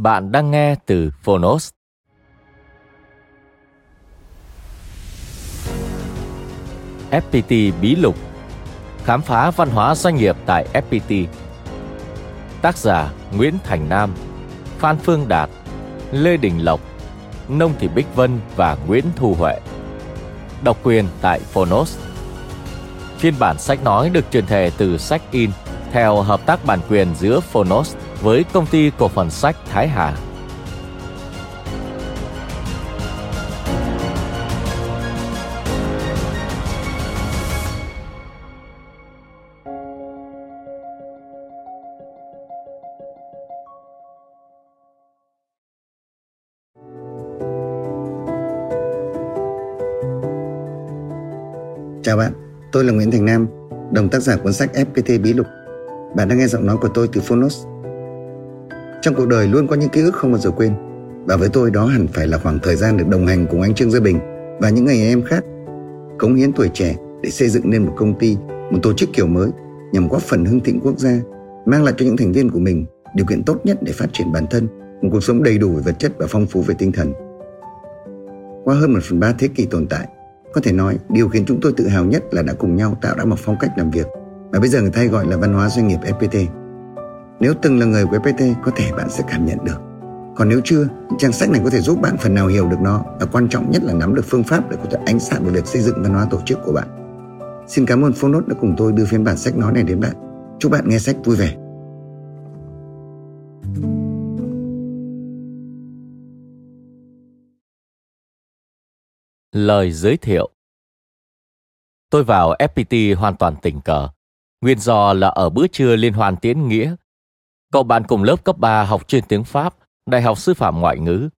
Bạn đang nghe từ Phonos. FPT Bí Lục, Khám phá văn hóa doanh nghiệp tại FPT Tác giả Nguyễn Thành Nam, Phan Phương Đạt, Lê Đình Lộc, Nông Thị Bích Vân và Nguyễn Thu Huệ. Độc quyền tại Phonos. Phiên bản sách nói được truyền thể từ sách in theo hợp tác bản quyền giữa Phonos với công ty cổ phần sách Thái Hà. Chào bạn, tôi là Nguyễn Thành Nam, đồng tác giả cuốn sách FPT Bí Lục. Bạn đang nghe giọng nói của tôi từ Phonos. Trong cuộc đời luôn có những ký ức không bao giờ quên. Và với tôi đó hẳn phải là khoảng thời gian được đồng hành cùng anh Trương Gia Bình Và những người em khác, Cống hiến tuổi trẻ để xây dựng nên một công ty, Một tổ chức kiểu mới Nhằm góp phần hưng thịnh quốc gia, Mang lại cho những thành viên của mình Điều kiện tốt nhất để phát triển bản thân, Một cuộc sống đầy đủ về vật chất và phong phú về tinh thần. Qua hơn một phần ba thế kỷ tồn tại, Có thể nói điều khiến chúng tôi tự hào nhất là đã cùng nhau tạo ra một phong cách làm việc. Mà bây giờ người ta gọi là văn hóa doanh nghiệp FPT nếu từng là người của FPT có thể bạn sẽ cảm nhận được. Còn nếu chưa, trang sách này có thể giúp bạn phần nào hiểu được nó và quan trọng nhất là nắm được phương pháp để có thể ánh sáng vào việc xây dựng văn hóa tổ chức của bạn. Xin cảm ơn Phong Nốt đã cùng tôi đưa phiên bản sách nói này đến bạn. Chúc bạn nghe sách vui vẻ. Lời giới thiệu Tôi vào FPT hoàn toàn tình cờ. Nguyên do là ở bữa trưa liên hoan tiến nghĩa Cậu bạn cùng lớp cấp 3 học chuyên tiếng Pháp, Đại học Sư phạm Ngoại ngữ.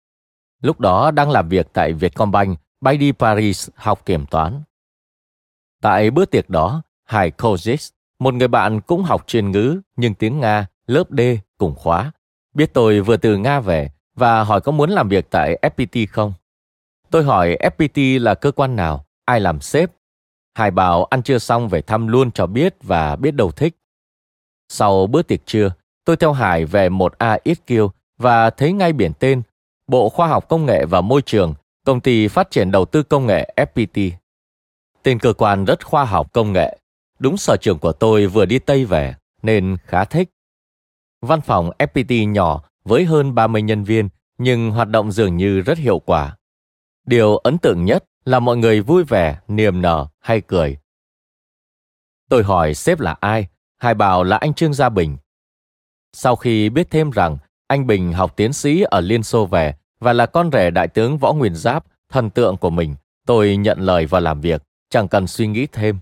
Lúc đó đang làm việc tại Vietcombank, bay đi Paris học kiểm toán. Tại bữa tiệc đó, Hải Kozis, một người bạn cũng học chuyên ngữ nhưng tiếng Nga, lớp D cùng khóa, biết tôi vừa từ Nga về và hỏi có muốn làm việc tại FPT không. Tôi hỏi FPT là cơ quan nào, ai làm sếp. Hải bảo ăn trưa xong về thăm luôn cho biết và biết đầu thích. Sau bữa tiệc trưa, Tôi theo Hải về một A ít kiêu và thấy ngay biển tên Bộ Khoa học Công nghệ và Môi trường, công ty phát triển đầu tư công nghệ FPT. Tên cơ quan rất khoa học công nghệ, đúng sở trường của tôi vừa đi Tây về nên khá thích. Văn phòng FPT nhỏ với hơn 30 nhân viên nhưng hoạt động dường như rất hiệu quả. Điều ấn tượng nhất là mọi người vui vẻ, niềm nở hay cười. Tôi hỏi sếp là ai, Hải bảo là anh Trương Gia Bình, sau khi biết thêm rằng anh Bình học tiến sĩ ở Liên Xô về và là con rể đại tướng Võ Nguyên Giáp, thần tượng của mình, tôi nhận lời và làm việc, chẳng cần suy nghĩ thêm.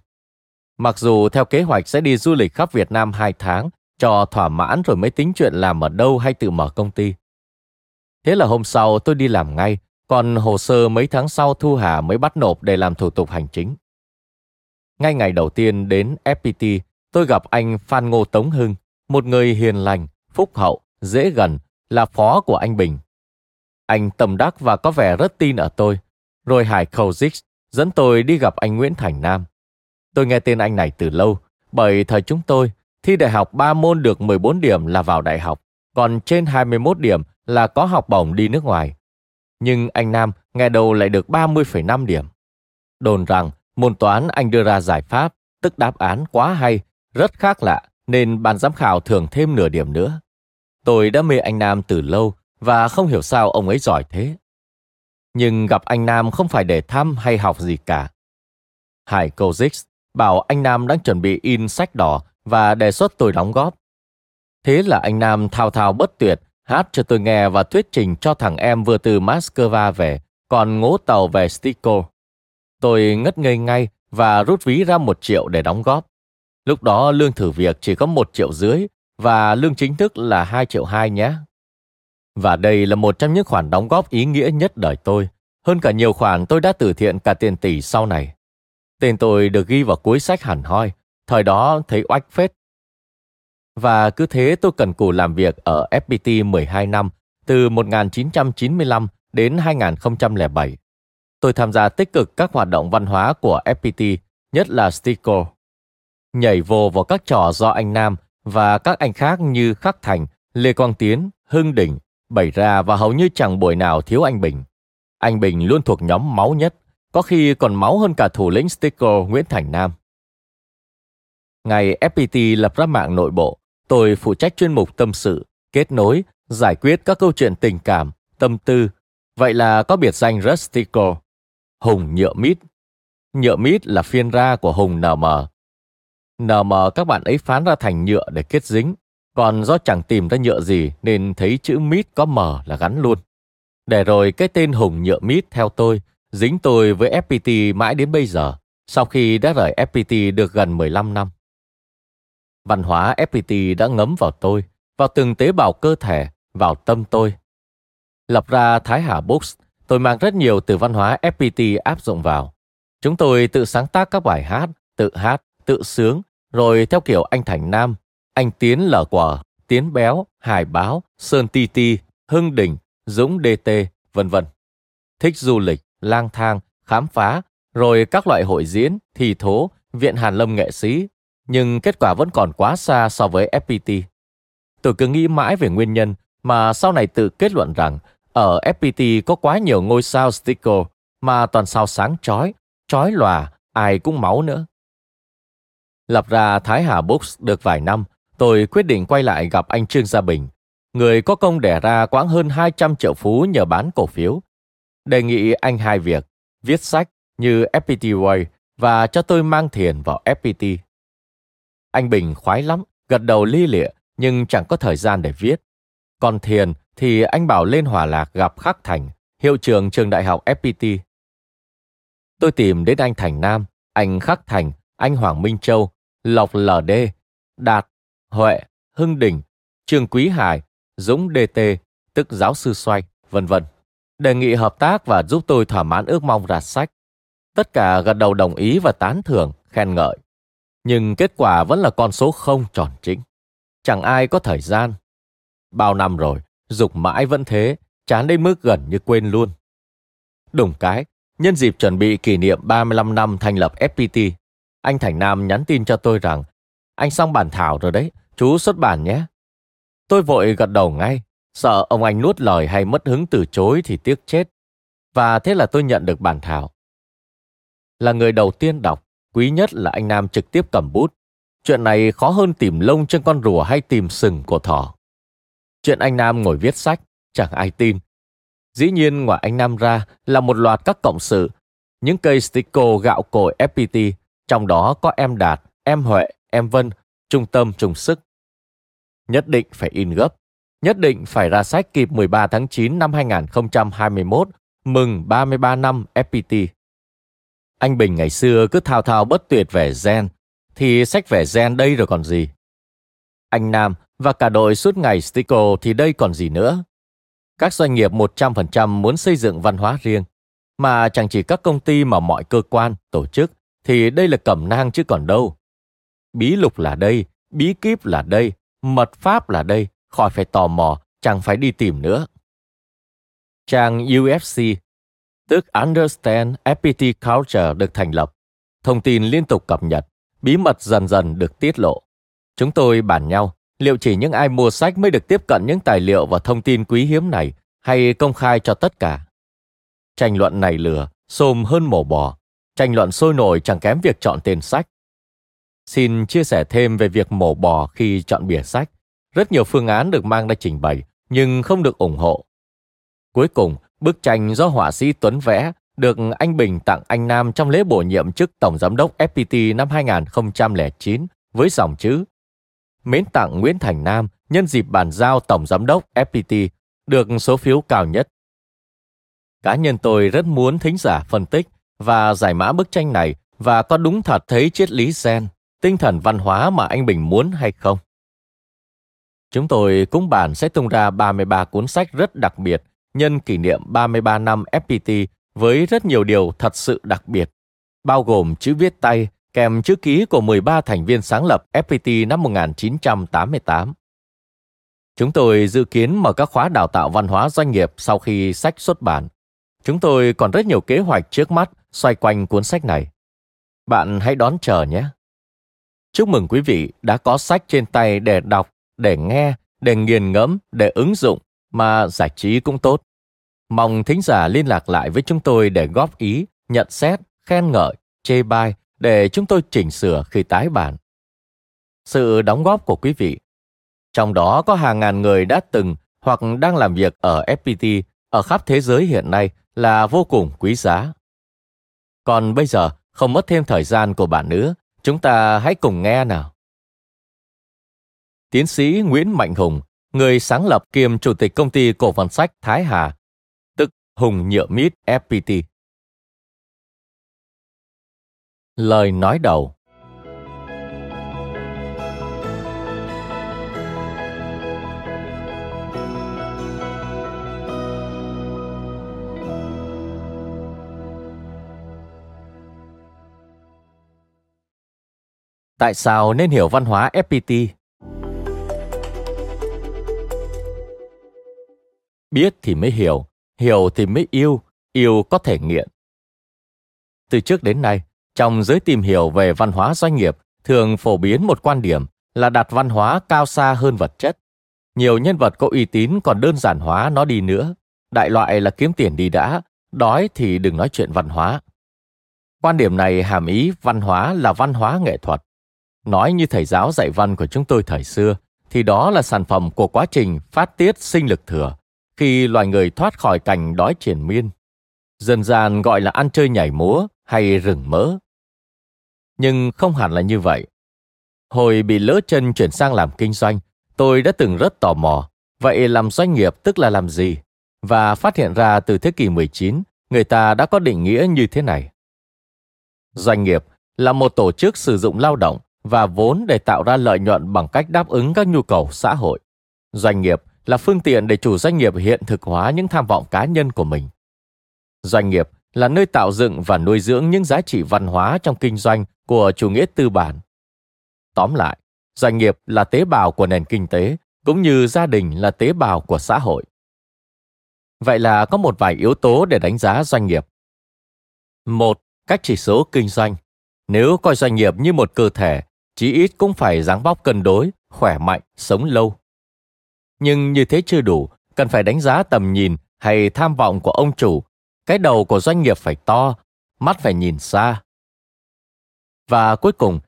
Mặc dù theo kế hoạch sẽ đi du lịch khắp Việt Nam 2 tháng, cho thỏa mãn rồi mới tính chuyện làm ở đâu hay tự mở công ty. Thế là hôm sau tôi đi làm ngay, còn hồ sơ mấy tháng sau Thu Hà mới bắt nộp để làm thủ tục hành chính. Ngay ngày đầu tiên đến FPT, tôi gặp anh Phan Ngô Tống Hưng, một người hiền lành, phúc hậu, dễ gần, là phó của anh Bình. Anh tâm đắc và có vẻ rất tin ở tôi. Rồi Hải Kozik dẫn tôi đi gặp anh Nguyễn Thành Nam. Tôi nghe tên anh này từ lâu, bởi thời chúng tôi, thi đại học 3 môn được 14 điểm là vào đại học, còn trên 21 điểm là có học bổng đi nước ngoài. Nhưng anh Nam nghe đầu lại được 30,5 điểm. Đồn rằng Môn toán anh đưa ra giải pháp, tức đáp án quá hay, rất khác lạ, nên ban giám khảo thường thêm nửa điểm nữa. Tôi đã mê anh Nam từ lâu và không hiểu sao ông ấy giỏi thế. Nhưng gặp anh Nam không phải để thăm hay học gì cả. Hải Kozix bảo anh Nam đang chuẩn bị in sách đỏ và đề xuất tôi đóng góp. Thế là anh Nam thao thao bất tuyệt, hát cho tôi nghe và thuyết trình cho thằng em vừa từ Moscow về, còn ngố tàu về Stiko. Tôi ngất ngây ngay và rút ví ra một triệu để đóng góp. Lúc đó lương thử việc chỉ có một triệu dưới và lương chính thức là hai triệu hai nhé. Và đây là một trong những khoản đóng góp ý nghĩa nhất đời tôi, hơn cả nhiều khoản tôi đã từ thiện cả tiền tỷ sau này. Tên tôi được ghi vào cuối sách hẳn hoi, thời đó thấy oách phết. Và cứ thế tôi cần cù làm việc ở FPT 12 năm, từ 1995 đến 2007. Tôi tham gia tích cực các hoạt động văn hóa của FPT, nhất là Stico. Nhảy vô vào các trò do anh Nam và các anh khác như Khắc Thành, Lê Quang Tiến, Hưng Đỉnh bày ra và hầu như chẳng buổi nào thiếu anh Bình. Anh Bình luôn thuộc nhóm máu nhất, có khi còn máu hơn cả thủ lĩnh Sticker Nguyễn Thành Nam. Ngày FPT lập ra mạng nội bộ, tôi phụ trách chuyên mục tâm sự, kết nối, giải quyết các câu chuyện tình cảm, tâm tư. Vậy là có biệt danh Rustico, Hùng Nhựa Mít. Nhựa Mít là phiên ra của Hùng NM. NM các bạn ấy phán ra thành nhựa để kết dính, còn do chẳng tìm ra nhựa gì nên thấy chữ mít có mờ là gắn luôn. Để rồi cái tên Hùng nhựa mít theo tôi, dính tôi với FPT mãi đến bây giờ, sau khi đã rời FPT được gần 15 năm. Văn hóa FPT đã ngấm vào tôi, vào từng tế bào cơ thể, vào tâm tôi. Lập ra Thái Hà Books, tôi mang rất nhiều từ văn hóa FPT áp dụng vào. Chúng tôi tự sáng tác các bài hát, tự hát, tự sướng, rồi theo kiểu anh Thành Nam, anh Tiến lở quả, Tiến béo, Hải báo, Sơn Ti Ti, Hưng Đình, Dũng DT, vân vân. Thích du lịch, lang thang, khám phá, rồi các loại hội diễn, thi thố, viện hàn lâm nghệ sĩ, nhưng kết quả vẫn còn quá xa so với FPT. Tôi cứ nghĩ mãi về nguyên nhân mà sau này tự kết luận rằng ở FPT có quá nhiều ngôi sao sticker mà toàn sao sáng chói, chói lòa, ai cũng máu nữa. Lập ra Thái Hà Books được vài năm, tôi quyết định quay lại gặp anh Trương Gia Bình, người có công đẻ ra quãng hơn 200 triệu phú nhờ bán cổ phiếu. Đề nghị anh hai việc, viết sách như FPT Way và cho tôi mang thiền vào FPT. Anh Bình khoái lắm, gật đầu ly lịa nhưng chẳng có thời gian để viết. Còn thiền thì anh bảo lên Hòa Lạc gặp Khắc Thành, hiệu trưởng trường đại học FPT. Tôi tìm đến anh Thành Nam, anh Khắc Thành, anh Hoàng Minh Châu, Lộc LD, Đạt, Huệ, Hưng Đình, Trương Quý Hải, Dũng DT, tức giáo sư xoay, vân vân. Đề nghị hợp tác và giúp tôi thỏa mãn ước mong ra sách. Tất cả gật đầu đồng ý và tán thưởng, khen ngợi. Nhưng kết quả vẫn là con số không tròn chính. Chẳng ai có thời gian. Bao năm rồi, dục mãi vẫn thế, chán đến mức gần như quên luôn. Đùng cái, nhân dịp chuẩn bị kỷ niệm 35 năm thành lập FPT, anh Thành Nam nhắn tin cho tôi rằng anh xong bản thảo rồi đấy, chú xuất bản nhé. Tôi vội gật đầu ngay, sợ ông anh nuốt lời hay mất hứng từ chối thì tiếc chết. Và thế là tôi nhận được bản thảo. Là người đầu tiên đọc, quý nhất là anh Nam trực tiếp cầm bút. Chuyện này khó hơn tìm lông trên con rùa hay tìm sừng của thỏ. Chuyện anh Nam ngồi viết sách, chẳng ai tin. Dĩ nhiên ngoài anh Nam ra là một loạt các cộng sự, những cây sticker gạo cội FPT, trong đó có em Đạt, em Huệ, em Vân, trung tâm trùng sức. Nhất định phải in gấp, nhất định phải ra sách kịp 13 tháng 9 năm 2021, mừng 33 năm FPT. Anh Bình ngày xưa cứ thao thao bất tuyệt về gen, thì sách về gen đây rồi còn gì. Anh Nam và cả đội suốt ngày Stico thì đây còn gì nữa. Các doanh nghiệp 100% muốn xây dựng văn hóa riêng, mà chẳng chỉ các công ty mà mọi cơ quan, tổ chức, thì đây là cẩm nang chứ còn đâu. Bí lục là đây, bí kíp là đây, mật pháp là đây, khỏi phải tò mò, chẳng phải đi tìm nữa. Trang UFC, tức Understand FPT Culture được thành lập. Thông tin liên tục cập nhật, bí mật dần dần được tiết lộ. Chúng tôi bàn nhau, liệu chỉ những ai mua sách mới được tiếp cận những tài liệu và thông tin quý hiếm này hay công khai cho tất cả. Tranh luận này lừa, xôm hơn mổ bò tranh luận sôi nổi chẳng kém việc chọn tên sách. Xin chia sẻ thêm về việc mổ bò khi chọn bìa sách. Rất nhiều phương án được mang ra trình bày, nhưng không được ủng hộ. Cuối cùng, bức tranh do họa sĩ Tuấn vẽ được anh Bình tặng anh Nam trong lễ bổ nhiệm chức Tổng Giám đốc FPT năm 2009 với dòng chữ Mến tặng Nguyễn Thành Nam nhân dịp bàn giao Tổng Giám đốc FPT được số phiếu cao nhất. Cá nhân tôi rất muốn thính giả phân tích và giải mã bức tranh này và có đúng thật thấy triết lý gen, tinh thần văn hóa mà anh Bình muốn hay không. Chúng tôi cũng bản sẽ tung ra 33 cuốn sách rất đặc biệt nhân kỷ niệm 33 năm FPT với rất nhiều điều thật sự đặc biệt, bao gồm chữ viết tay kèm chữ ký của 13 thành viên sáng lập FPT năm 1988. Chúng tôi dự kiến mở các khóa đào tạo văn hóa doanh nghiệp sau khi sách xuất bản. Chúng tôi còn rất nhiều kế hoạch trước mắt xoay quanh cuốn sách này. Bạn hãy đón chờ nhé. Chúc mừng quý vị đã có sách trên tay để đọc, để nghe, để nghiền ngẫm, để ứng dụng, mà giải trí cũng tốt. Mong thính giả liên lạc lại với chúng tôi để góp ý, nhận xét, khen ngợi, chê bai để chúng tôi chỉnh sửa khi tái bản. Sự đóng góp của quý vị, trong đó có hàng ngàn người đã từng hoặc đang làm việc ở FPT ở khắp thế giới hiện nay là vô cùng quý giá. Còn bây giờ, không mất thêm thời gian của bạn nữa, chúng ta hãy cùng nghe nào. Tiến sĩ Nguyễn Mạnh Hùng, người sáng lập kiêm chủ tịch công ty cổ phần sách Thái Hà, tức Hùng Nhựa Mít FPT. Lời nói đầu Tại sao nên hiểu văn hóa FPT? Biết thì mới hiểu, hiểu thì mới yêu, yêu có thể nghiện. Từ trước đến nay, trong giới tìm hiểu về văn hóa doanh nghiệp thường phổ biến một quan điểm là đặt văn hóa cao xa hơn vật chất. Nhiều nhân vật có uy tín còn đơn giản hóa nó đi nữa. Đại loại là kiếm tiền đi đã, đói thì đừng nói chuyện văn hóa. Quan điểm này hàm ý văn hóa là văn hóa nghệ thuật. Nói như thầy giáo dạy văn của chúng tôi thời xưa, thì đó là sản phẩm của quá trình phát tiết sinh lực thừa, khi loài người thoát khỏi cảnh đói triển miên. Dần dàn gọi là ăn chơi nhảy múa hay rừng mỡ. Nhưng không hẳn là như vậy. Hồi bị lỡ chân chuyển sang làm kinh doanh, tôi đã từng rất tò mò, vậy làm doanh nghiệp tức là làm gì? Và phát hiện ra từ thế kỷ 19, người ta đã có định nghĩa như thế này. Doanh nghiệp là một tổ chức sử dụng lao động và vốn để tạo ra lợi nhuận bằng cách đáp ứng các nhu cầu xã hội. Doanh nghiệp là phương tiện để chủ doanh nghiệp hiện thực hóa những tham vọng cá nhân của mình. Doanh nghiệp là nơi tạo dựng và nuôi dưỡng những giá trị văn hóa trong kinh doanh của chủ nghĩa tư bản. Tóm lại, doanh nghiệp là tế bào của nền kinh tế, cũng như gia đình là tế bào của xã hội. Vậy là có một vài yếu tố để đánh giá doanh nghiệp. Một, các chỉ số kinh doanh. Nếu coi doanh nghiệp như một cơ thể, chí ít cũng phải dáng vóc cân đối, khỏe mạnh, sống lâu. Nhưng như thế chưa đủ, cần phải đánh giá tầm nhìn hay tham vọng của ông chủ. Cái đầu của doanh nghiệp phải to, mắt phải nhìn xa. Và cuối cùng,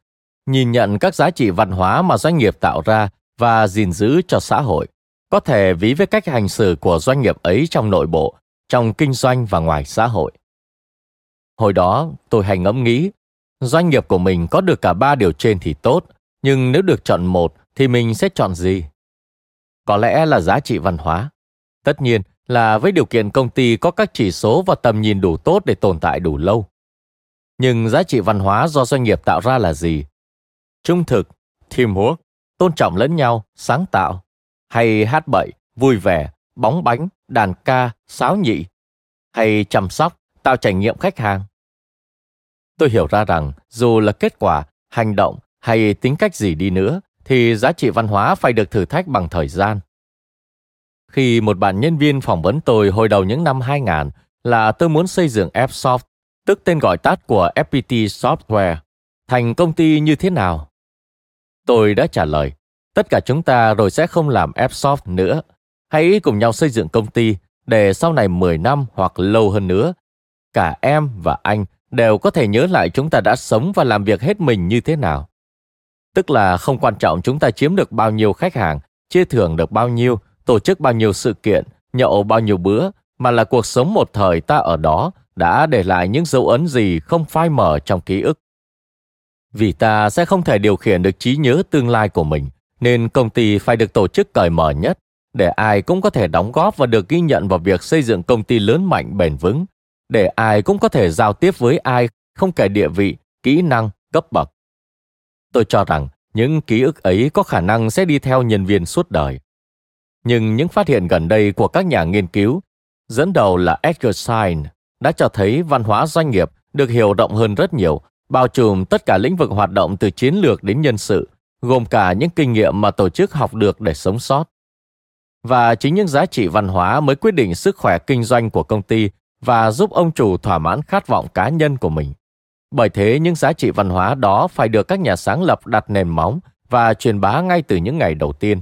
nhìn nhận các giá trị văn hóa mà doanh nghiệp tạo ra và gìn giữ cho xã hội, có thể ví với cách hành xử của doanh nghiệp ấy trong nội bộ, trong kinh doanh và ngoài xã hội. Hồi đó, tôi hay ngẫm nghĩ Doanh nghiệp của mình có được cả ba điều trên thì tốt, nhưng nếu được chọn một thì mình sẽ chọn gì? Có lẽ là giá trị văn hóa. Tất nhiên là với điều kiện công ty có các chỉ số và tầm nhìn đủ tốt để tồn tại đủ lâu. Nhưng giá trị văn hóa do doanh nghiệp tạo ra là gì? Trung thực, teamwork, tôn trọng lẫn nhau, sáng tạo, hay hát bậy, vui vẻ, bóng bánh, đàn ca, sáo nhị, hay chăm sóc, tạo trải nghiệm khách hàng. Tôi hiểu ra rằng dù là kết quả, hành động hay tính cách gì đi nữa, thì giá trị văn hóa phải được thử thách bằng thời gian. Khi một bạn nhân viên phỏng vấn tôi hồi đầu những năm 2000 là tôi muốn xây dựng AppSoft, tức tên gọi tắt của FPT Software, thành công ty như thế nào? Tôi đã trả lời, tất cả chúng ta rồi sẽ không làm AppSoft nữa. Hãy cùng nhau xây dựng công ty để sau này 10 năm hoặc lâu hơn nữa, cả em và anh đều có thể nhớ lại chúng ta đã sống và làm việc hết mình như thế nào. Tức là không quan trọng chúng ta chiếm được bao nhiêu khách hàng, chia thưởng được bao nhiêu, tổ chức bao nhiêu sự kiện, nhậu bao nhiêu bữa, mà là cuộc sống một thời ta ở đó đã để lại những dấu ấn gì không phai mờ trong ký ức. Vì ta sẽ không thể điều khiển được trí nhớ tương lai của mình, nên công ty phải được tổ chức cởi mở nhất, để ai cũng có thể đóng góp và được ghi nhận vào việc xây dựng công ty lớn mạnh bền vững, để ai cũng có thể giao tiếp với ai không kể địa vị, kỹ năng, cấp bậc. Tôi cho rằng những ký ức ấy có khả năng sẽ đi theo nhân viên suốt đời. Nhưng những phát hiện gần đây của các nhà nghiên cứu, dẫn đầu là Edgar Schein, đã cho thấy văn hóa doanh nghiệp được hiểu rộng hơn rất nhiều, bao trùm tất cả lĩnh vực hoạt động từ chiến lược đến nhân sự, gồm cả những kinh nghiệm mà tổ chức học được để sống sót. Và chính những giá trị văn hóa mới quyết định sức khỏe kinh doanh của công ty và giúp ông chủ thỏa mãn khát vọng cá nhân của mình. Bởi thế, những giá trị văn hóa đó phải được các nhà sáng lập đặt nền móng và truyền bá ngay từ những ngày đầu tiên.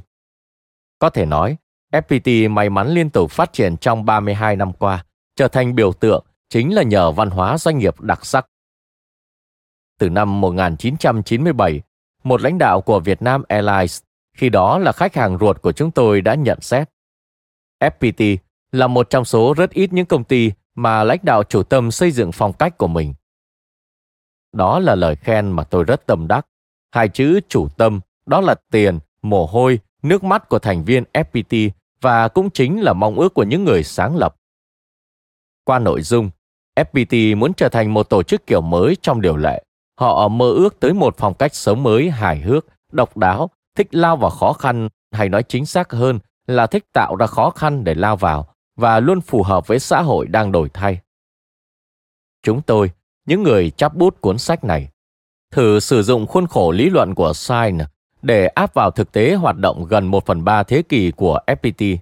Có thể nói, FPT may mắn liên tục phát triển trong 32 năm qua, trở thành biểu tượng chính là nhờ văn hóa doanh nghiệp đặc sắc. Từ năm 1997, một lãnh đạo của Vietnam Airlines, khi đó là khách hàng ruột của chúng tôi đã nhận xét. FPT là một trong số rất ít những công ty mà lãnh đạo chủ tâm xây dựng phong cách của mình. Đó là lời khen mà tôi rất tâm đắc. Hai chữ chủ tâm, đó là tiền, mồ hôi, nước mắt của thành viên FPT và cũng chính là mong ước của những người sáng lập. Qua nội dung, FPT muốn trở thành một tổ chức kiểu mới trong điều lệ. Họ mơ ước tới một phong cách sống mới hài hước, độc đáo, thích lao vào khó khăn hay nói chính xác hơn là thích tạo ra khó khăn để lao vào và luôn phù hợp với xã hội đang đổi thay. Chúng tôi, những người chắp bút cuốn sách này, thử sử dụng khuôn khổ lý luận của Sain để áp vào thực tế hoạt động gần một phần ba thế kỷ của FPT,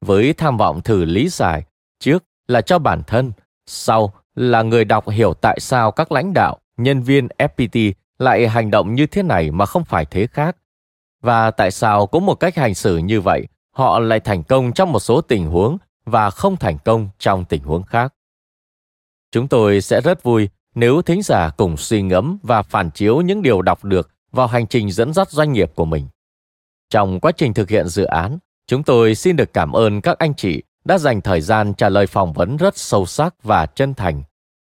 với tham vọng thử lý giải trước là cho bản thân, sau là người đọc hiểu tại sao các lãnh đạo, nhân viên FPT lại hành động như thế này mà không phải thế khác. Và tại sao có một cách hành xử như vậy, họ lại thành công trong một số tình huống và không thành công trong tình huống khác. Chúng tôi sẽ rất vui nếu thính giả cùng suy ngẫm và phản chiếu những điều đọc được vào hành trình dẫn dắt doanh nghiệp của mình. Trong quá trình thực hiện dự án, chúng tôi xin được cảm ơn các anh chị đã dành thời gian trả lời phỏng vấn rất sâu sắc và chân thành.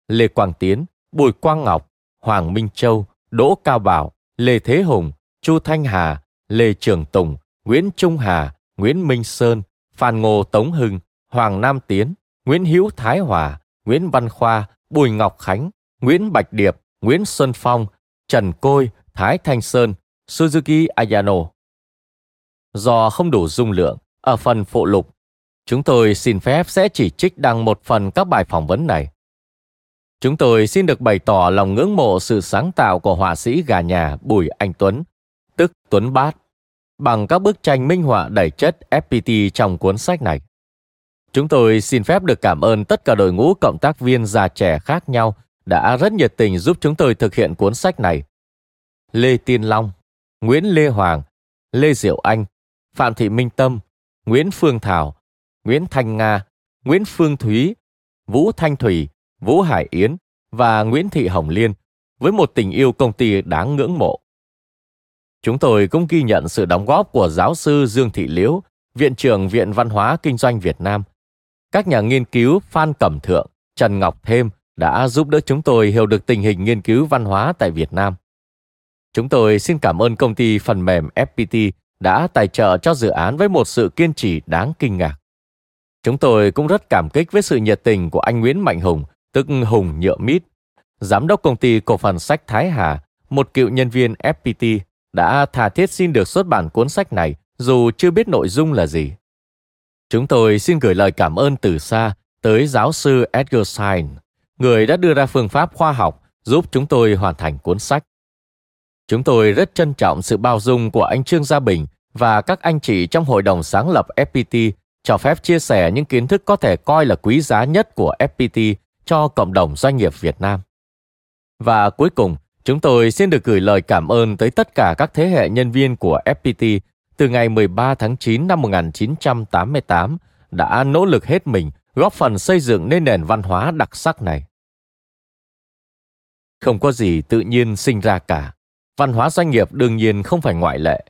Lê Quang Tiến, Bùi Quang Ngọc, Hoàng Minh Châu, Đỗ Cao Bảo, Lê Thế Hùng, Chu Thanh Hà, Lê Trường Tùng, Nguyễn Trung Hà, Nguyễn Minh Sơn, Phan Ngô Tống Hưng, Hoàng Nam Tiến, Nguyễn Hữu Thái Hòa, Nguyễn Văn Khoa, Bùi Ngọc Khánh, Nguyễn Bạch Điệp, Nguyễn Xuân Phong, Trần Côi, Thái Thanh Sơn, Suzuki Ayano. Do không đủ dung lượng, ở phần phụ lục, chúng tôi xin phép sẽ chỉ trích đăng một phần các bài phỏng vấn này. Chúng tôi xin được bày tỏ lòng ngưỡng mộ sự sáng tạo của họa sĩ gà nhà Bùi Anh Tuấn, tức Tuấn Bát, bằng các bức tranh minh họa đầy chất FPT trong cuốn sách này. Chúng tôi xin phép được cảm ơn tất cả đội ngũ cộng tác viên già trẻ khác nhau đã rất nhiệt tình giúp chúng tôi thực hiện cuốn sách này. Lê Tiên Long, Nguyễn Lê Hoàng, Lê Diệu Anh, Phạm Thị Minh Tâm, Nguyễn Phương Thảo, Nguyễn Thanh Nga, Nguyễn Phương Thúy, Vũ Thanh Thủy, Vũ Hải Yến và Nguyễn Thị Hồng Liên với một tình yêu công ty đáng ngưỡng mộ. Chúng tôi cũng ghi nhận sự đóng góp của giáo sư Dương Thị Liễu, Viện trưởng Viện Văn hóa Kinh doanh Việt Nam. Các nhà nghiên cứu Phan Cẩm Thượng, Trần Ngọc Thêm đã giúp đỡ chúng tôi hiểu được tình hình nghiên cứu văn hóa tại Việt Nam. Chúng tôi xin cảm ơn công ty phần mềm FPT đã tài trợ cho dự án với một sự kiên trì đáng kinh ngạc. Chúng tôi cũng rất cảm kích với sự nhiệt tình của anh Nguyễn Mạnh Hùng, tức Hùng Nhựa Mít, giám đốc công ty cổ phần sách Thái Hà, một cựu nhân viên FPT, đã tha thiết xin được xuất bản cuốn sách này dù chưa biết nội dung là gì. Chúng tôi xin gửi lời cảm ơn từ xa tới giáo sư Edgar Sain, người đã đưa ra phương pháp khoa học giúp chúng tôi hoàn thành cuốn sách. Chúng tôi rất trân trọng sự bao dung của anh Trương Gia Bình và các anh chị trong hội đồng sáng lập FPT cho phép chia sẻ những kiến thức có thể coi là quý giá nhất của FPT cho cộng đồng doanh nghiệp Việt Nam. Và cuối cùng, chúng tôi xin được gửi lời cảm ơn tới tất cả các thế hệ nhân viên của FPT từ ngày 13 tháng 9 năm 1988 đã nỗ lực hết mình góp phần xây dựng nên nền văn hóa đặc sắc này. Không có gì tự nhiên sinh ra cả. Văn hóa doanh nghiệp đương nhiên không phải ngoại lệ.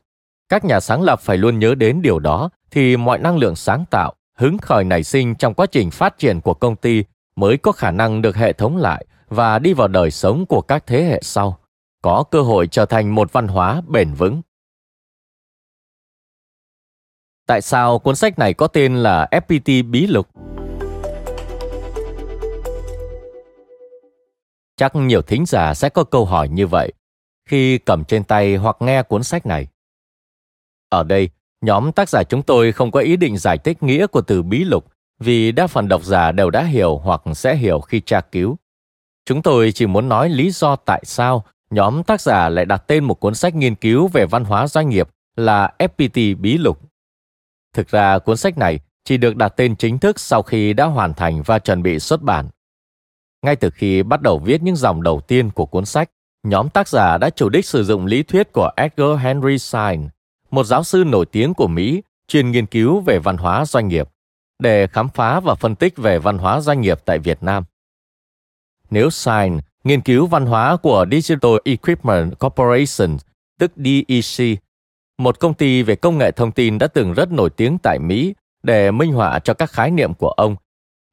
Các nhà sáng lập phải luôn nhớ đến điều đó thì mọi năng lượng sáng tạo, hứng khởi nảy sinh trong quá trình phát triển của công ty mới có khả năng được hệ thống lại và đi vào đời sống của các thế hệ sau, có cơ hội trở thành một văn hóa bền vững. Tại sao cuốn sách này có tên là FPT Bí Lục? Chắc nhiều thính giả sẽ có câu hỏi như vậy khi cầm trên tay hoặc nghe cuốn sách này. Ở đây, nhóm tác giả chúng tôi không có ý định giải thích nghĩa của từ bí lục vì đa phần độc giả đều đã hiểu hoặc sẽ hiểu khi tra cứu. Chúng tôi chỉ muốn nói lý do tại sao nhóm tác giả lại đặt tên một cuốn sách nghiên cứu về văn hóa doanh nghiệp là FPT Bí Lục. Thực ra cuốn sách này chỉ được đặt tên chính thức sau khi đã hoàn thành và chuẩn bị xuất bản. Ngay từ khi bắt đầu viết những dòng đầu tiên của cuốn sách, nhóm tác giả đã chủ đích sử dụng lý thuyết của Edgar Henry Sain, một giáo sư nổi tiếng của Mỹ chuyên nghiên cứu về văn hóa doanh nghiệp, để khám phá và phân tích về văn hóa doanh nghiệp tại Việt Nam. Nếu Sain nghiên cứu văn hóa của Digital Equipment Corporation, tức DEC, một công ty về công nghệ thông tin đã từng rất nổi tiếng tại Mỹ để minh họa cho các khái niệm của ông,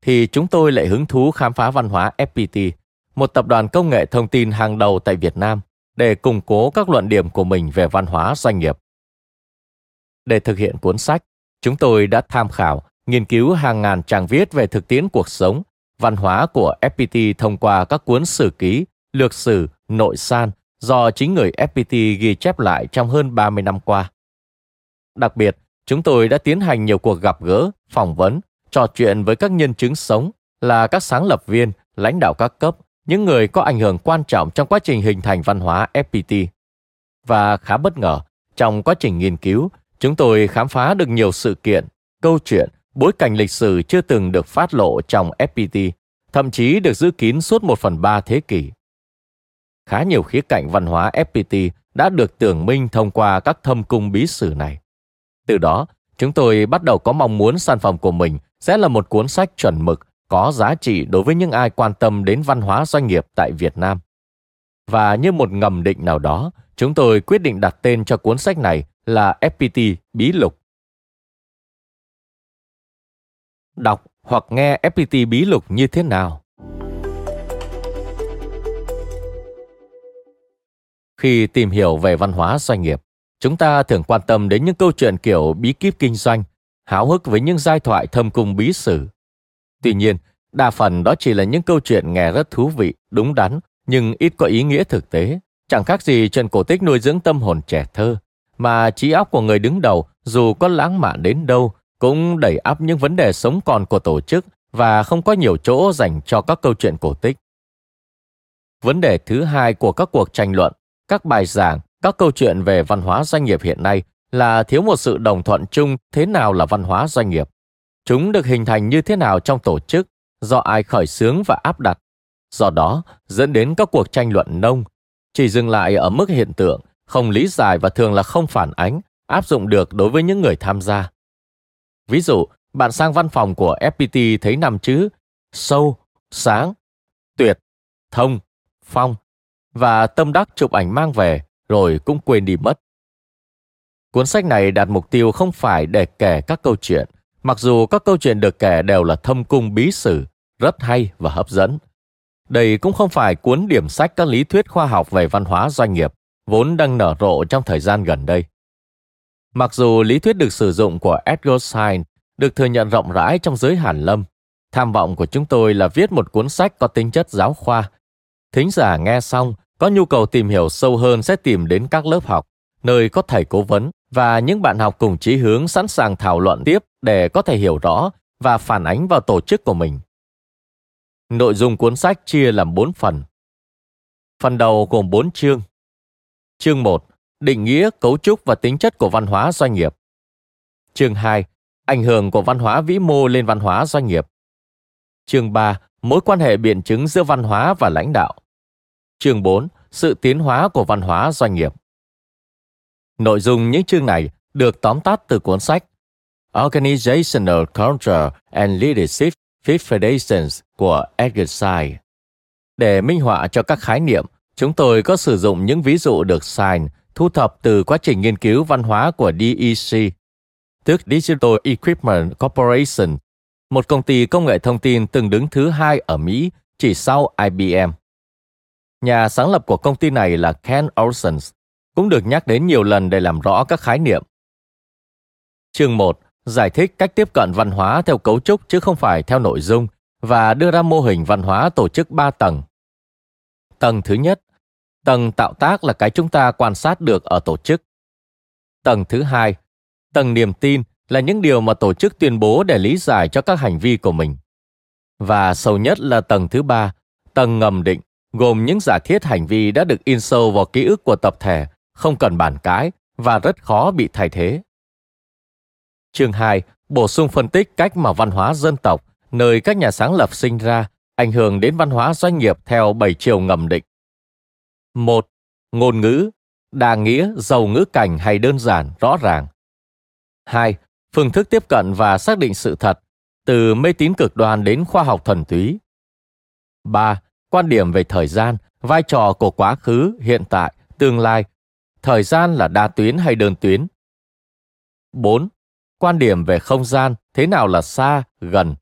thì chúng tôi lại hứng thú khám phá văn hóa FPT, một tập đoàn công nghệ thông tin hàng đầu tại Việt Nam, để củng cố các luận điểm của mình về văn hóa doanh nghiệp. Để thực hiện cuốn sách, chúng tôi đã tham khảo, nghiên cứu hàng ngàn trang viết về thực tiễn cuộc sống, văn hóa của FPT thông qua các cuốn sử ký, lược sử, nội san do chính người FPT ghi chép lại trong hơn 30 năm qua. Đặc biệt, chúng tôi đã tiến hành nhiều cuộc gặp gỡ, phỏng vấn, trò chuyện với các nhân chứng sống là các sáng lập viên, lãnh đạo các cấp, những người có ảnh hưởng quan trọng trong quá trình hình thành văn hóa FPT. Và khá bất ngờ, trong quá trình nghiên cứu, chúng tôi khám phá được nhiều sự kiện, câu chuyện, bối cảnh lịch sử chưa từng được phát lộ trong FPT, thậm chí được giữ kín suốt một phần ba thế kỷ. Khá nhiều khía cạnh văn hóa FPT đã được tưởng minh thông qua các thâm cung bí sử này. Từ đó, chúng tôi bắt đầu có mong muốn sản phẩm của mình sẽ là một cuốn sách chuẩn mực, có giá trị đối với những ai quan tâm đến văn hóa doanh nghiệp tại Việt Nam. Và như một ngầm định nào đó, chúng tôi quyết định đặt tên cho cuốn sách này là FPT Bí Lục. Đọc hoặc nghe FPT Bí Lục như thế nào? Khi tìm hiểu về văn hóa doanh nghiệp, chúng ta thường quan tâm đến những câu chuyện kiểu bí kíp kinh doanh, háo hức với những giai thoại thâm cung bí sử. Tuy nhiên, đa phần đó chỉ là những câu chuyện nghe rất thú vị, đúng đắn, nhưng ít có ý nghĩa thực tế. Chẳng khác gì chuyện cổ tích nuôi dưỡng tâm hồn trẻ thơ, mà trí óc của người đứng đầu dù có lãng mạn đến đâu cũng đẩy áp những vấn đề sống còn của tổ chức và không có nhiều chỗ dành cho các câu chuyện cổ tích. Vấn đề thứ hai của các cuộc tranh luận, các bài giảng, các câu chuyện về văn hóa doanh nghiệp hiện nay là thiếu một sự đồng thuận chung thế nào là văn hóa doanh nghiệp. Chúng được hình thành như thế nào trong tổ chức, do ai khởi xướng và áp đặt. Do đó, dẫn đến các cuộc tranh luận nông, chỉ dừng lại ở mức hiện tượng, không lý giải và thường là không phản ánh, áp dụng được đối với những người tham gia. Ví dụ, bạn sang văn phòng của FPT thấy năm chữ sâu, sáng, tuyệt, thông, phong và tâm đắc chụp ảnh mang về rồi cũng quên đi mất. Cuốn sách này đặt mục tiêu không phải để kể các câu chuyện, mặc dù các câu chuyện được kể đều là thâm cung bí sử, rất hay và hấp dẫn. Đây cũng không phải cuốn điểm sách các lý thuyết khoa học về văn hóa doanh nghiệp, vốn đang nở rộ trong thời gian gần đây. Mặc dù lý thuyết được sử dụng của Edgar Sain được thừa nhận rộng rãi trong giới hàn lâm, tham vọng của chúng tôi là viết một cuốn sách có tính chất giáo khoa. Thính giả nghe xong có nhu cầu tìm hiểu sâu hơn sẽ tìm đến các lớp học, nơi có thầy cố vấn và những bạn học cùng chí hướng sẵn sàng thảo luận tiếp để có thể hiểu rõ và phản ánh vào tổ chức của mình. Nội dung cuốn sách chia làm 4 phần. Phần đầu gồm 4 chương. Chương 1. Định nghĩa, cấu trúc và tính chất của văn hóa doanh nghiệp. Chương 2. Ảnh hưởng của văn hóa vĩ mô lên văn hóa doanh nghiệp. Chương 3. Mối quan hệ biện chứng giữa văn hóa và lãnh đạo. Chương 4. Sự tiến hóa của văn hóa doanh nghiệp. Nội dung những chương này được tóm tắt từ cuốn sách Organizational Culture and Leadership Fifth Foundations của Edgar Sai. Để minh họa cho các khái niệm, chúng tôi có sử dụng những ví dụ được sign thu thập từ quá trình nghiên cứu văn hóa của DEC, tức Digital Equipment Corporation, một công ty công nghệ thông tin từng đứng thứ hai ở Mỹ chỉ sau IBM. Nhà sáng lập của công ty này là Ken Olsen, cũng được nhắc đến nhiều lần để làm rõ các khái niệm. Chương 1 giải thích cách tiếp cận văn hóa theo cấu trúc chứ không phải theo nội dung và đưa ra mô hình văn hóa tổ chức 3 tầng. Tầng thứ nhất, tầng tạo tác là cái chúng ta quan sát được ở tổ chức. Tầng thứ hai, tầng niềm tin là những điều mà tổ chức tuyên bố để lý giải cho các hành vi của mình. Và sâu nhất là tầng thứ ba, tầng ngầm định, gồm những giả thiết hành vi đã được in sâu vào ký ức của tập thể, không cần bản cái và rất khó bị thay thế. Chương 2 bổ sung phân tích cách mà văn hóa dân tộc, nơi các nhà sáng lập sinh ra, ảnh hưởng đến văn hóa doanh nghiệp theo bảy chiều ngầm định. 1. Ngôn ngữ, đa nghĩa, giàu ngữ cảnh hay đơn giản, rõ ràng. 2. Phương thức tiếp cận và xác định sự thật, từ mê tín cực đoan đến khoa học thuần túy. 3. Quan điểm về thời gian, vai trò của quá khứ, hiện tại, tương lai. Thời gian là đa tuyến hay đơn tuyến. 4. Quan điểm về không gian, thế nào là xa, gần.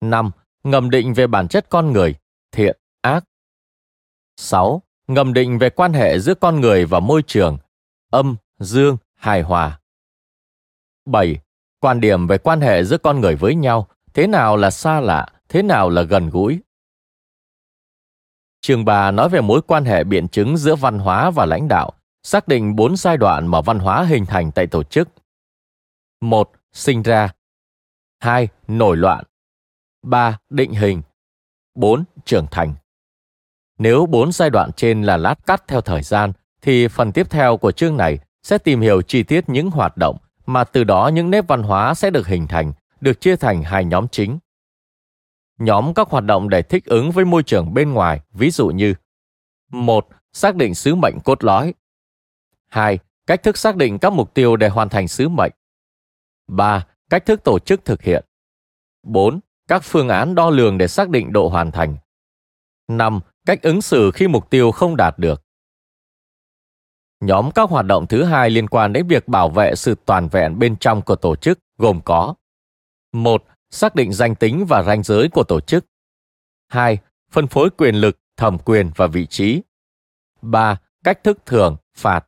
5. Ngầm định về bản chất con người, thiện, ác. 6. Ngầm định về quan hệ giữa con người và môi trường, âm, dương, hài hòa. 7. Quan điểm về quan hệ giữa con người với nhau, thế nào là xa lạ, thế nào là gần gũi. Chương 3 nói về mối quan hệ biện chứng giữa văn hóa và lãnh đạo, xác định bốn giai đoạn mà văn hóa hình thành tại tổ chức. 1. Sinh ra 2. Nổi loạn 3. Định hình 4. Trưởng thành Nếu bốn giai đoạn trên là lát cắt theo thời gian, thì phần tiếp theo của chương này sẽ tìm hiểu chi tiết những hoạt động mà từ đó những nếp văn hóa sẽ được hình thành, được chia thành hai nhóm chính. Nhóm các hoạt động để thích ứng với môi trường bên ngoài, ví dụ như một Xác định sứ mệnh cốt lõi 2. Cách thức xác định các mục tiêu để hoàn thành sứ mệnh 3. Cách thức tổ chức thực hiện 4. Các phương án đo lường để xác định độ hoàn thành 5. Cách ứng xử khi mục tiêu không đạt được Nhóm các hoạt động thứ hai liên quan đến việc bảo vệ sự toàn vẹn bên trong của tổ chức gồm có một Xác định danh tính và ranh giới của tổ chức 2. Phân phối quyền lực, thẩm quyền và vị trí 3. Cách thức thưởng, phạt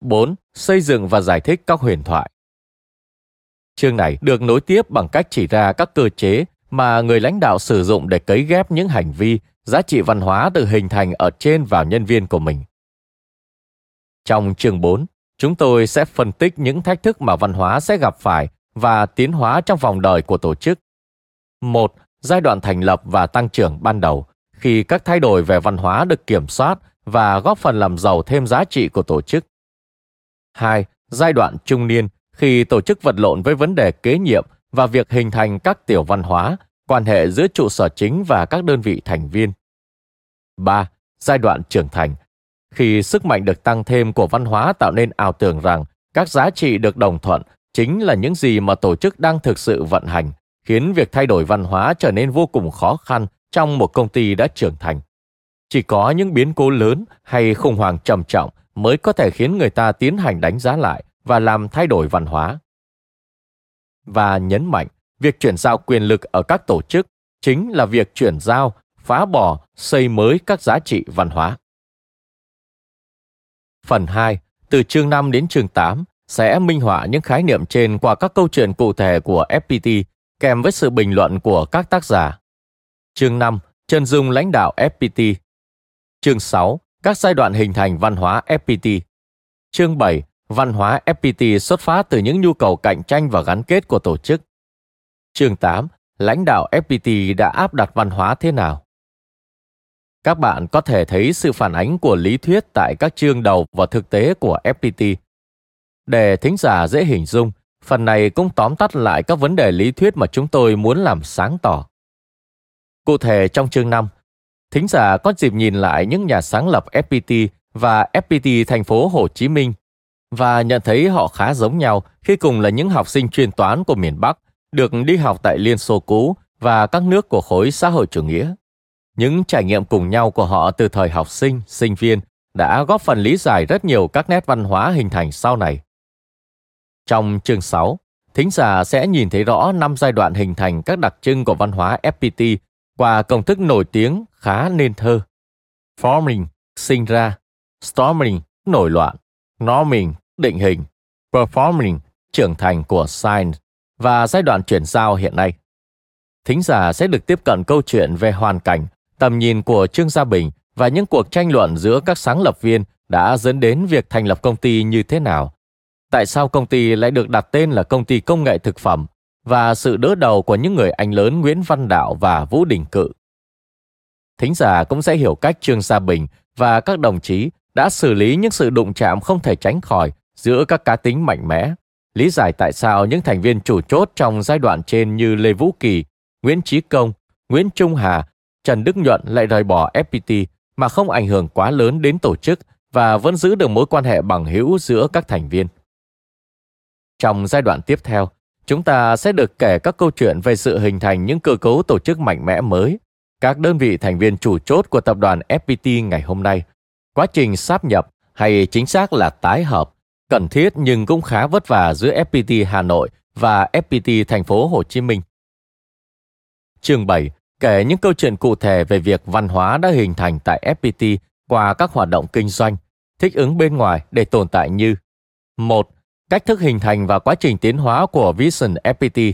4. Xây dựng và giải thích các huyền thoại Chương này được nối tiếp bằng cách chỉ ra các cơ chế mà người lãnh đạo sử dụng để cấy ghép những hành vi, giá trị văn hóa được hình thành ở trên vào nhân viên của mình. Trong chương 4, chúng tôi sẽ phân tích những thách thức mà văn hóa sẽ gặp phải và tiến hóa trong vòng đời của tổ chức. Một, giai đoạn thành lập và tăng trưởng ban đầu, khi các thay đổi về văn hóa được kiểm soát và góp phần làm giàu thêm giá trị của tổ chức. 2. Giai đoạn trung niên khi tổ chức vật lộn với vấn đề kế nhiệm và việc hình thành các tiểu văn hóa, quan hệ giữa trụ sở chính và các đơn vị thành viên. 3. Giai đoạn trưởng thành khi sức mạnh được tăng thêm của văn hóa tạo nên ảo tưởng rằng các giá trị được đồng thuận chính là những gì mà tổ chức đang thực sự vận hành, khiến việc thay đổi văn hóa trở nên vô cùng khó khăn trong một công ty đã trưởng thành. Chỉ có những biến cố lớn hay khủng hoảng trầm trọng mới có thể khiến người ta tiến hành đánh giá lại và làm thay đổi văn hóa. Và nhấn mạnh, việc chuyển giao quyền lực ở các tổ chức chính là việc chuyển giao, phá bỏ, xây mới các giá trị văn hóa. Phần 2, từ chương 5 đến chương 8, sẽ minh họa những khái niệm trên qua các câu chuyện cụ thể của FPT kèm với sự bình luận của các tác giả. Chương 5, chân dung lãnh đạo FPT. Chương 6, các giai đoạn hình thành văn hóa FPT. Chương 7, văn hóa FPT xuất phát từ những nhu cầu cạnh tranh và gắn kết của tổ chức. Chương 8, lãnh đạo FPT đã áp đặt văn hóa thế nào? Các bạn có thể thấy sự phản ánh của lý thuyết tại các chương đầu và thực tế của FPT. Để thính giả dễ hình dung, phần này cũng tóm tắt lại các vấn đề lý thuyết mà chúng tôi muốn làm sáng tỏ. Cụ thể trong chương 5, thính giả có dịp nhìn lại những nhà sáng lập FPT và FPT thành phố Hồ Chí Minh và nhận thấy họ khá giống nhau khi cùng là những học sinh chuyên toán của miền Bắc, được đi học tại Liên Xô cũ và các nước của khối xã hội chủ nghĩa. Những trải nghiệm cùng nhau của họ từ thời học sinh, sinh viên đã góp phần lý giải rất nhiều các nét văn hóa hình thành sau này. Trong chương 6, thính giả sẽ nhìn thấy rõ năm giai đoạn hình thành các đặc trưng của văn hóa FPT qua công thức nổi tiếng khá nên thơ. Forming, sinh ra, storming, nổi loạn, norming, định hình, performing, trưởng thành của science và giai đoạn chuyển giao hiện nay. Thính giả sẽ được tiếp cận câu chuyện về hoàn cảnh, tầm nhìn của Trương Gia Bình và những cuộc tranh luận giữa các sáng lập viên đã dẫn đến việc thành lập công ty như thế nào. Tại sao công ty lại được đặt tên là công ty công nghệ thực phẩm và sự đỡ đầu của những người anh lớn Nguyễn Văn Đạo và Vũ Đình Cự. Thính giả cũng sẽ hiểu cách Trương Gia Bình và các đồng chí đã xử lý những sự đụng chạm không thể tránh khỏi giữa các cá tính mạnh mẽ, lý giải tại sao những thành viên chủ chốt trong giai đoạn trên như Lê Vũ Kỳ, Nguyễn Chí Công, Nguyễn Trung Hà, Trần Đức Nhuận lại rời bỏ FPT mà không ảnh hưởng quá lớn đến tổ chức và vẫn giữ được mối quan hệ bằng hữu giữa các thành viên. Trong giai đoạn tiếp theo, chúng ta sẽ được kể các câu chuyện về sự hình thành những cơ cấu tổ chức mạnh mẽ mới, các đơn vị thành viên chủ chốt của tập đoàn FPT ngày hôm nay, quá trình sáp nhập hay chính xác là tái hợp, cần thiết nhưng cũng khá vất vả giữa FPT Hà Nội và FPT thành phố Hồ Chí Minh. Chương 7 kể những câu chuyện cụ thể về việc văn hóa đã hình thành tại FPT qua các hoạt động kinh doanh, thích ứng bên ngoài để tồn tại như một Cách thức hình thành và quá trình tiến hóa của Vision FPT.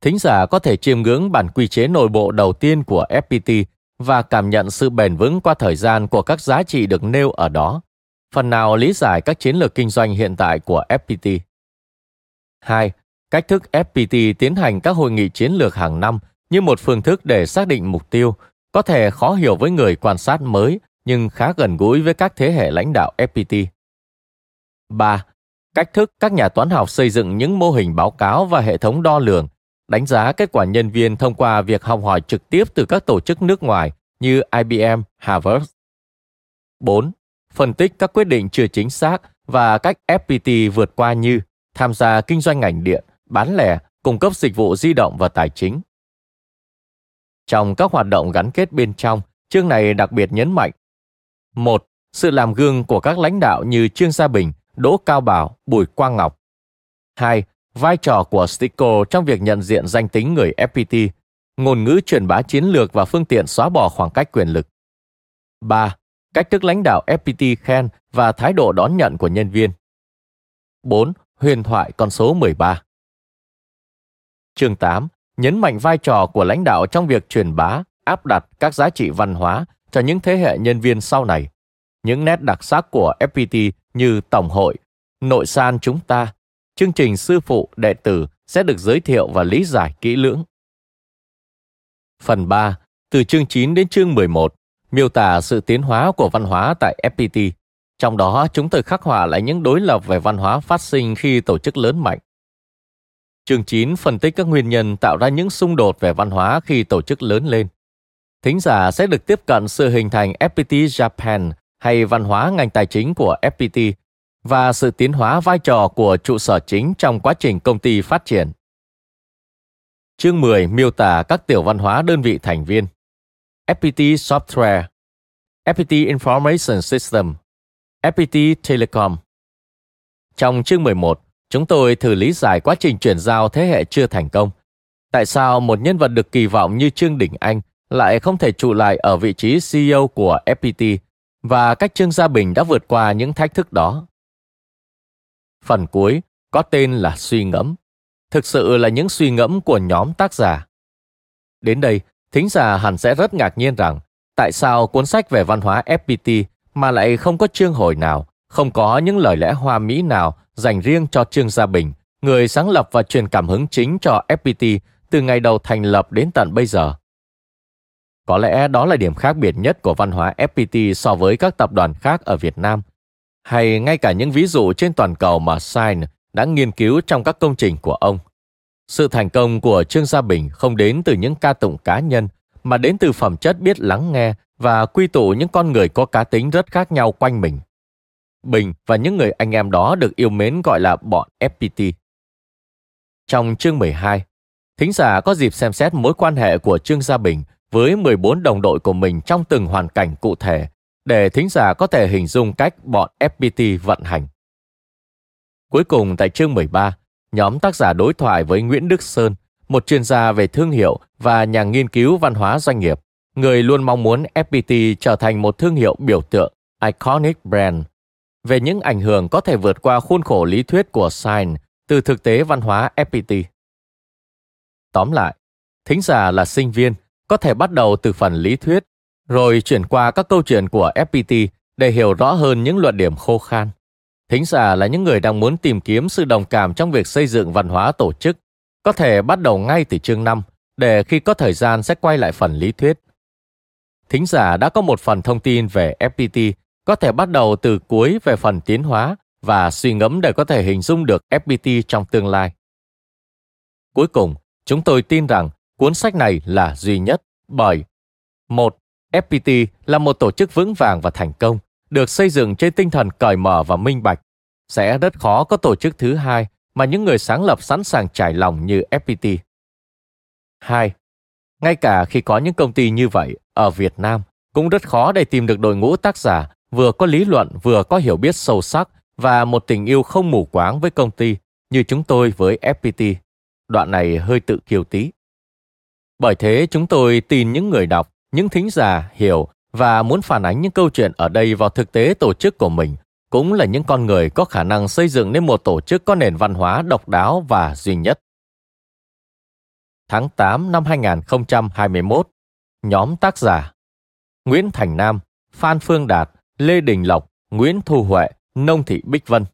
Thính giả có thể chiêm ngưỡng bản quy chế nội bộ đầu tiên của FPT và cảm nhận sự bền vững qua thời gian của các giá trị được nêu ở đó, phần nào lý giải các chiến lược kinh doanh hiện tại của FPT. 2. Cách thức FPT tiến hành các hội nghị chiến lược hàng năm như một phương thức để xác định mục tiêu, có thể khó hiểu với người quan sát mới nhưng khá gần gũi với các thế hệ lãnh đạo FPT. 3. Cách thức các nhà toán học xây dựng những mô hình báo cáo và hệ thống đo lường, đánh giá kết quả nhân viên thông qua việc học hỏi trực tiếp từ các tổ chức nước ngoài như IBM, Harvard. 4. Phân tích các quyết định chưa chính xác và cách FPT vượt qua như tham gia kinh doanh ngành điện, bán lẻ, cung cấp dịch vụ di động và tài chính. Trong các hoạt động gắn kết bên trong, chương này đặc biệt nhấn mạnh một Sự làm gương của các lãnh đạo như Trương Gia Bình, Đỗ Cao Bảo, Bùi Quang Ngọc. 2. Vai trò của Stico trong việc nhận diện danh tính người FPT, ngôn ngữ truyền bá chiến lược và phương tiện xóa bỏ khoảng cách quyền lực. 3. Cách thức lãnh đạo FPT khen và thái độ đón nhận của nhân viên. 4. Huyền thoại con số 13. Chương 8 nhấn mạnh vai trò của lãnh đạo trong việc truyền bá, áp đặt các giá trị văn hóa cho những thế hệ nhân viên sau này. Những nét đặc sắc của FPT như Tổng hội, Nội san chúng ta, chương trình sư phụ đệ tử sẽ được giới thiệu và lý giải kỹ lưỡng. Phần 3, từ chương 9 đến chương 11, miêu tả sự tiến hóa của văn hóa tại FPT. Trong đó, chúng tôi khắc họa lại những đối lập về văn hóa phát sinh khi tổ chức lớn mạnh. Chương 9 phân tích các nguyên nhân tạo ra những xung đột về văn hóa khi tổ chức lớn lên. Thính giả sẽ được tiếp cận sự hình thành FPT Japan hay văn hóa ngành tài chính của FPT và sự tiến hóa vai trò của trụ sở chính trong quá trình công ty phát triển. Chương 10 miêu tả các tiểu văn hóa đơn vị thành viên. FPT Software, FPT Information System, FPT Telecom. Trong chương 11, Chúng tôi thử lý giải quá trình chuyển giao thế hệ chưa thành công. Tại sao một nhân vật được kỳ vọng như Trương Đình Anh lại không thể trụ lại ở vị trí CEO của FPT và cách Trương Gia Bình đã vượt qua những thách thức đó. Phần cuối có tên là suy ngẫm. Thực sự là những suy ngẫm của nhóm tác giả. Đến đây, thính giả hẳn sẽ rất ngạc nhiên rằng tại sao cuốn sách về văn hóa FPT mà lại không có chương hồi nào, không có những lời lẽ hoa mỹ nào dành riêng cho Trương Gia Bình, người sáng lập và truyền cảm hứng chính cho FPT từ ngày đầu thành lập đến tận bây giờ. Có lẽ đó là điểm khác biệt nhất của văn hóa FPT so với các tập đoàn khác ở Việt Nam, hay ngay cả những ví dụ trên toàn cầu mà Sign đã nghiên cứu trong các công trình của ông. Sự thành công của Trương Gia Bình không đến từ những ca tụng cá nhân, mà đến từ phẩm chất biết lắng nghe và quy tụ những con người có cá tính rất khác nhau quanh mình. Bình và những người anh em đó được yêu mến gọi là bọn FPT. Trong chương 12, thính giả có dịp xem xét mối quan hệ của Trương Gia Bình với 14 đồng đội của mình trong từng hoàn cảnh cụ thể để thính giả có thể hình dung cách bọn FPT vận hành. Cuối cùng tại chương 13, nhóm tác giả đối thoại với Nguyễn Đức Sơn, một chuyên gia về thương hiệu và nhà nghiên cứu văn hóa doanh nghiệp, người luôn mong muốn FPT trở thành một thương hiệu biểu tượng, iconic brand, về những ảnh hưởng có thể vượt qua khuôn khổ lý thuyết của Sign từ thực tế văn hóa FPT. Tóm lại, thính giả là sinh viên, có thể bắt đầu từ phần lý thuyết, rồi chuyển qua các câu chuyện của FPT để hiểu rõ hơn những luận điểm khô khan. Thính giả là những người đang muốn tìm kiếm sự đồng cảm trong việc xây dựng văn hóa tổ chức, có thể bắt đầu ngay từ chương 5, để khi có thời gian sẽ quay lại phần lý thuyết. Thính giả đã có một phần thông tin về FPT, có thể bắt đầu từ cuối về phần tiến hóa và suy ngẫm để có thể hình dung được FPT trong tương lai. Cuối cùng, chúng tôi tin rằng cuốn sách này là duy nhất bởi một FPT là một tổ chức vững vàng và thành công, được xây dựng trên tinh thần cởi mở và minh bạch. Sẽ rất khó có tổ chức thứ hai mà những người sáng lập sẵn sàng trải lòng như FPT. 2. Ngay cả khi có những công ty như vậy ở Việt Nam, cũng rất khó để tìm được đội ngũ tác giả vừa có lý luận vừa có hiểu biết sâu sắc và một tình yêu không mù quáng với công ty như chúng tôi với FPT. Đoạn này hơi tự kiêu tí. Bởi thế chúng tôi tin những người đọc, những thính giả hiểu và muốn phản ánh những câu chuyện ở đây vào thực tế tổ chức của mình, cũng là những con người có khả năng xây dựng nên một tổ chức có nền văn hóa độc đáo và duy nhất. Tháng 8 năm 2021, nhóm tác giả Nguyễn Thành Nam, Phan Phương Đạt, Lê Đình Lộc, Nguyễn Thu Huệ, Nông Thị Bích Vân.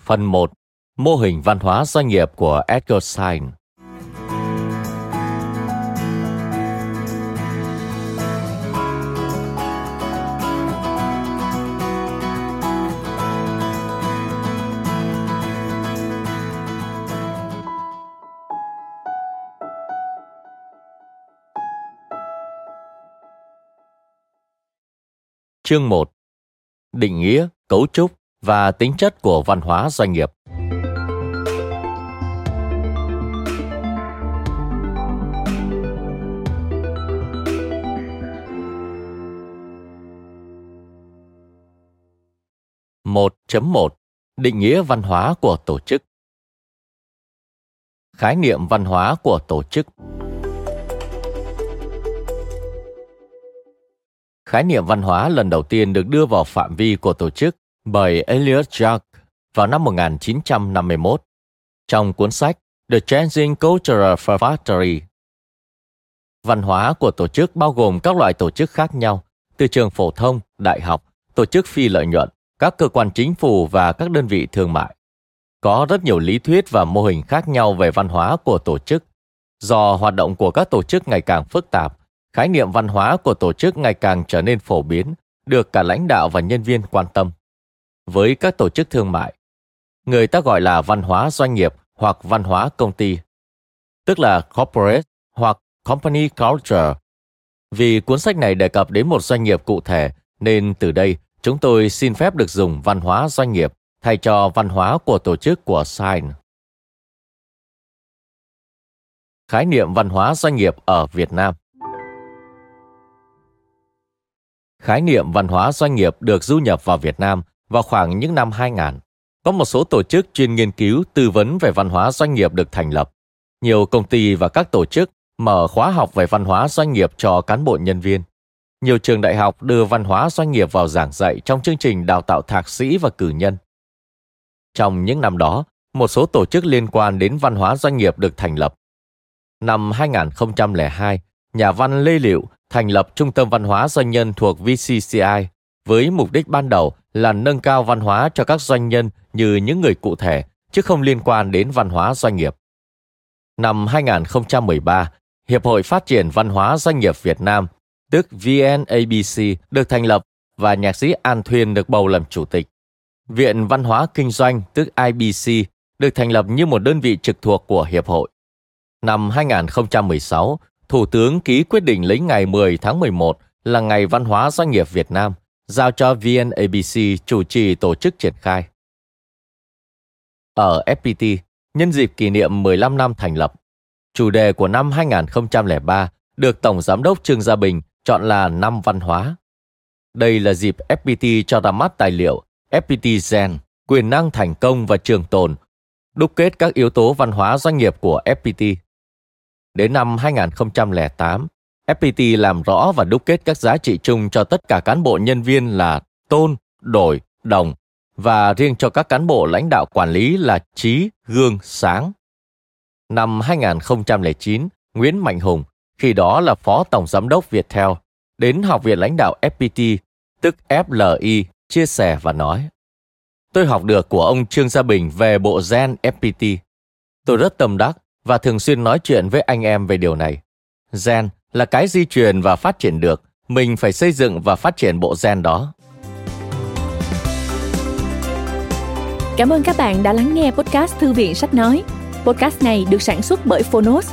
Phần 1. Mô hình văn hóa doanh nghiệp của Edgar Sain Chương 1 Định nghĩa, cấu trúc và tính chất của văn hóa doanh nghiệp. Một chấm một Định nghĩa văn hóa của tổ chức Khái niệm văn hóa của tổ chức Khái niệm văn hóa lần đầu tiên được đưa vào phạm vi của tổ chức bởi Elliot Jack vào năm 1951 trong cuốn sách The Changing Culture Factory. Văn hóa của tổ chức bao gồm các loại tổ chức khác nhau, từ trường phổ thông, đại học, tổ chức phi lợi nhuận, các cơ quan chính phủ và các đơn vị thương mại. Có rất nhiều lý thuyết và mô hình khác nhau về văn hóa của tổ chức. Do hoạt động của các tổ chức ngày càng phức tạp, khái niệm văn hóa của tổ chức ngày càng trở nên phổ biến, được cả lãnh đạo và nhân viên quan tâm. Với các tổ chức thương mại, người ta gọi là văn hóa doanh nghiệp hoặc văn hóa công ty, tức là corporate hoặc company culture. Vì cuốn sách này đề cập đến một doanh nghiệp cụ thể, nên từ đây chúng tôi xin phép được dùng văn hóa doanh nghiệp thay cho văn hóa của tổ chức của Sign. Khái niệm văn hóa doanh nghiệp ở Việt Nam Khái niệm văn hóa doanh nghiệp được du nhập vào Việt Nam vào khoảng những năm 2000. Có một số tổ chức chuyên nghiên cứu, tư vấn về văn hóa doanh nghiệp được thành lập. Nhiều công ty và các tổ chức mở khóa học về văn hóa doanh nghiệp cho cán bộ nhân viên. Nhiều trường đại học đưa văn hóa doanh nghiệp vào giảng dạy trong chương trình đào tạo thạc sĩ và cử nhân. Trong những năm đó, một số tổ chức liên quan đến văn hóa doanh nghiệp được thành lập. Năm 2002, nhà văn Lê Liệu thành lập Trung tâm Văn hóa Doanh nhân thuộc VCCI với mục đích ban đầu là nâng cao văn hóa cho các doanh nhân như những người cụ thể, chứ không liên quan đến văn hóa doanh nghiệp. Năm 2013, Hiệp hội Phát triển Văn hóa Doanh nghiệp Việt Nam, tức VNABC, được thành lập và nhạc sĩ An Thuyên được bầu làm chủ tịch. Viện Văn hóa Kinh doanh, tức IBC, được thành lập như một đơn vị trực thuộc của Hiệp hội. Năm 2016, Thủ tướng ký quyết định lấy ngày 10 tháng 11 là Ngày Văn hóa Doanh nghiệp Việt Nam, giao cho VNABC chủ trì tổ chức triển khai. Ở FPT, nhân dịp kỷ niệm 15 năm thành lập, Chủ đề của năm 2003 được Tổng Giám đốc Trương Gia Bình chọn là năm văn hóa. Đây là dịp FPT cho ra mắt tài liệu FPT Gen, quyền năng thành công và trường tồn, đúc kết các yếu tố văn hóa doanh nghiệp của FPT. Đến năm 2008, FPT làm rõ và đúc kết các giá trị chung cho tất cả cán bộ nhân viên là tôn, đổi, đồng và riêng cho các cán bộ lãnh đạo quản lý là trí, gương, sáng. Năm 2009, Nguyễn Mạnh Hùng, khi đó là Phó Tổng Giám đốc Viettel, đến Học viện lãnh đạo FPT, tức FLI, chia sẻ và nói Tôi học được của ông Trương Gia Bình về bộ gen FPT. Tôi rất tâm đắc và thường xuyên nói chuyện với anh em về điều này. Gen là cái di truyền và phát triển được, mình phải xây dựng và phát triển bộ gen đó. Cảm ơn các bạn đã lắng nghe podcast Thư viện Sách Nói. Podcast này được sản xuất bởi Phonos,